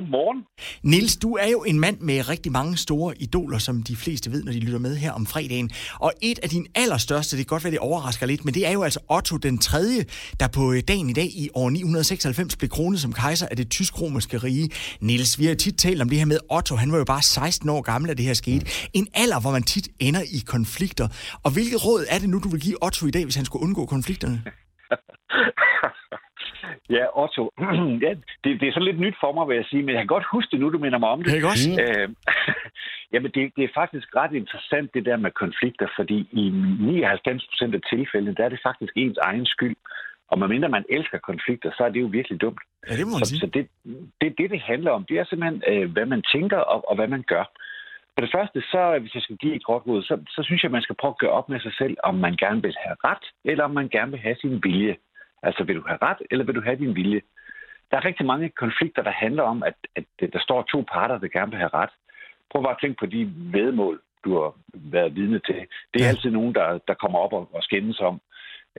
Godmorgen. Nils, du er jo en mand med rigtig mange store idoler, som de fleste ved, når de lytter med her om fredagen. Og et af dine allerstørste, det kan godt være, det overrasker lidt, men det er jo altså Otto den 3., der på dagen i dag i år 996 blev kronet som kejser af det tysk-romerske rige. Nils, vi har tit talt om det her med Otto. Han var jo bare 16 år gammel, da det her skete. En alder, hvor man tit ender i konflikter. Og hvilket råd er det nu, du vil give Otto i dag, hvis han skulle undgå konflikterne? Ja, Otto. ja, det, det er så lidt nyt for mig, vil jeg sige, men jeg kan godt huske det nu, du minder mig om det. Jeg også? Øh, jamen, det, det er faktisk ret interessant, det der med konflikter, fordi i 99 procent af tilfældene, der er det faktisk ens egen skyld. Og medmindre man elsker konflikter, så er det jo virkelig dumt. Ja, det må man Så, sige. så det, det, det, det handler om, det er simpelthen, øh, hvad man tænker og, og hvad man gør. For det første, så hvis jeg skal give et godt råd, så, så synes jeg, man skal prøve at gøre op med sig selv, om man gerne vil have ret, eller om man gerne vil have sin vilje. Altså, vil du have ret, eller vil du have din vilje? Der er rigtig mange konflikter, der handler om, at, at der står to parter, der gerne vil have ret. Prøv bare at tænke på de vedmål, du har været vidne til. Det er Ja. altid nogen, der, der kommer op og, og skændes om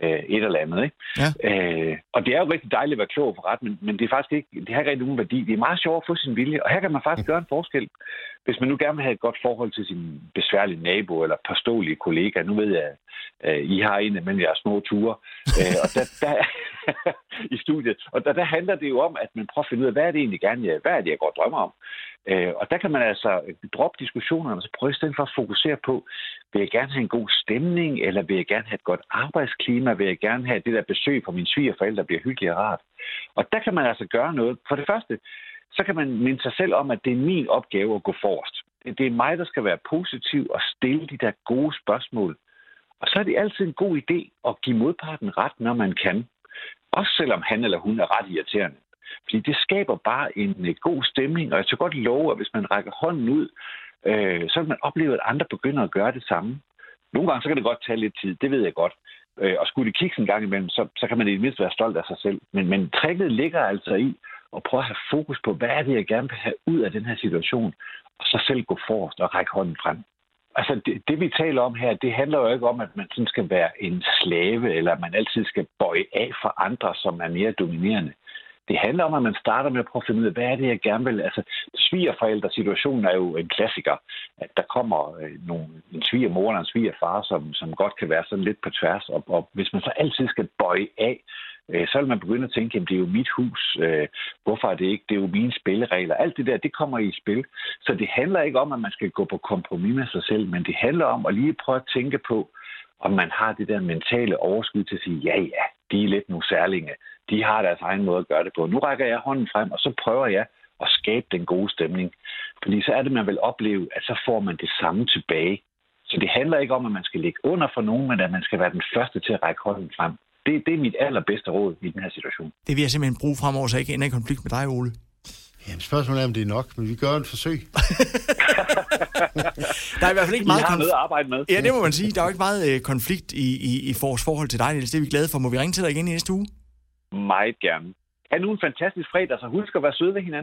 øh, et eller andet. Ikke? Ja. Øh, og det er jo rigtig dejligt at være klog for ret, men, men det er faktisk ikke, det har ikke rigtig nogen værdi. Det er meget sjovt at få sin vilje, og her kan man faktisk gøre en forskel. Hvis man nu gerne vil have et godt forhold til sin besværlige nabo eller påståelige kollega, nu ved jeg, at I har en af jeres små ture, øh, og der, der, i studiet. Og der, der handler det jo om, at man prøver at finde ud af, hvad er det egentlig gerne, jeg, hvad er det, jeg går og drømmer om. Øh, og der kan man altså øh, droppe diskussionerne, og så prøve i stedet for at fokusere på, vil jeg gerne have en god stemning, eller vil jeg gerne have et godt arbejdsklima, vil jeg gerne have det der besøg på mine svigerforældre, bliver hyggeligt og rart. Og der kan man altså gøre noget. For det første, så kan man minde sig selv om, at det er min opgave at gå forrest. Det det er mig, der skal være positiv og stille de der gode spørgsmål. Og så er det altid en god idé at give modparten ret, når man kan. Også selvom han eller hun er ret irriterende. Fordi det skaber bare en øh, god stemning, og jeg tør godt love, at hvis man rækker hånden ud, øh, så vil man opleve, at andre begynder at gøre det samme. Nogle gange så kan det godt tage lidt tid, det ved jeg godt. Øh, og skulle det kigge en gang imellem, så, så kan man i det mindste være stolt af sig selv. Men, men tricket ligger altså i at prøve at have fokus på, hvad er det, jeg gerne vil have ud af den her situation, og så selv gå forrest og række hånden frem. Altså, det, det vi taler om her, det handler jo ikke om, at man sådan skal være en slave, eller at man altid skal bøje af for andre, som er mere dominerende. Det handler om, at man starter med at prøve at finde ud af, hvad er det, jeg gerne vil. Altså, svigerforældre-situationen er jo en klassiker. At der kommer øh, nogle, en svigermor eller en svigerfar, som, som godt kan være sådan lidt på tværs. Og, og hvis man så altid skal bøje af, Øh, så vil man begynde at tænke, at det er jo mit hus. Øh, hvorfor er det ikke? Det er jo mine spilleregler. Alt det der, det kommer i spil. Så det handler ikke om, at man skal gå på kompromis med sig selv, men det handler om at lige prøve at tænke på, om man har det der mentale overskud til at sige, ja, ja, de er lidt nogle særlinge. De har deres egen måde at gøre det på. Nu rækker jeg hånden frem, og så prøver jeg at skabe den gode stemning. Fordi så er det, man vil opleve, at så får man det samme tilbage. Så det handler ikke om, at man skal ligge under for nogen, men at man skal være den første til at række hånden frem. Det, det er mit allerbedste råd i den her situation. Det vil jeg simpelthen bruge fremover, så jeg ikke ender i konflikt med dig, Ole. Jamen, spørgsmålet er, om det er nok, men vi gør et forsøg. Der er i hvert fald ikke meget har konflikt. noget at arbejde med. Ja, det må man sige. Der er jo ikke meget øh, konflikt i, i, i vores forhold til dig, Niels. Det er vi glade for. Må vi ringe til dig igen i næste uge? Meget gerne. Ha' nu en fantastisk fredag, så husk at være søde ved hinanden.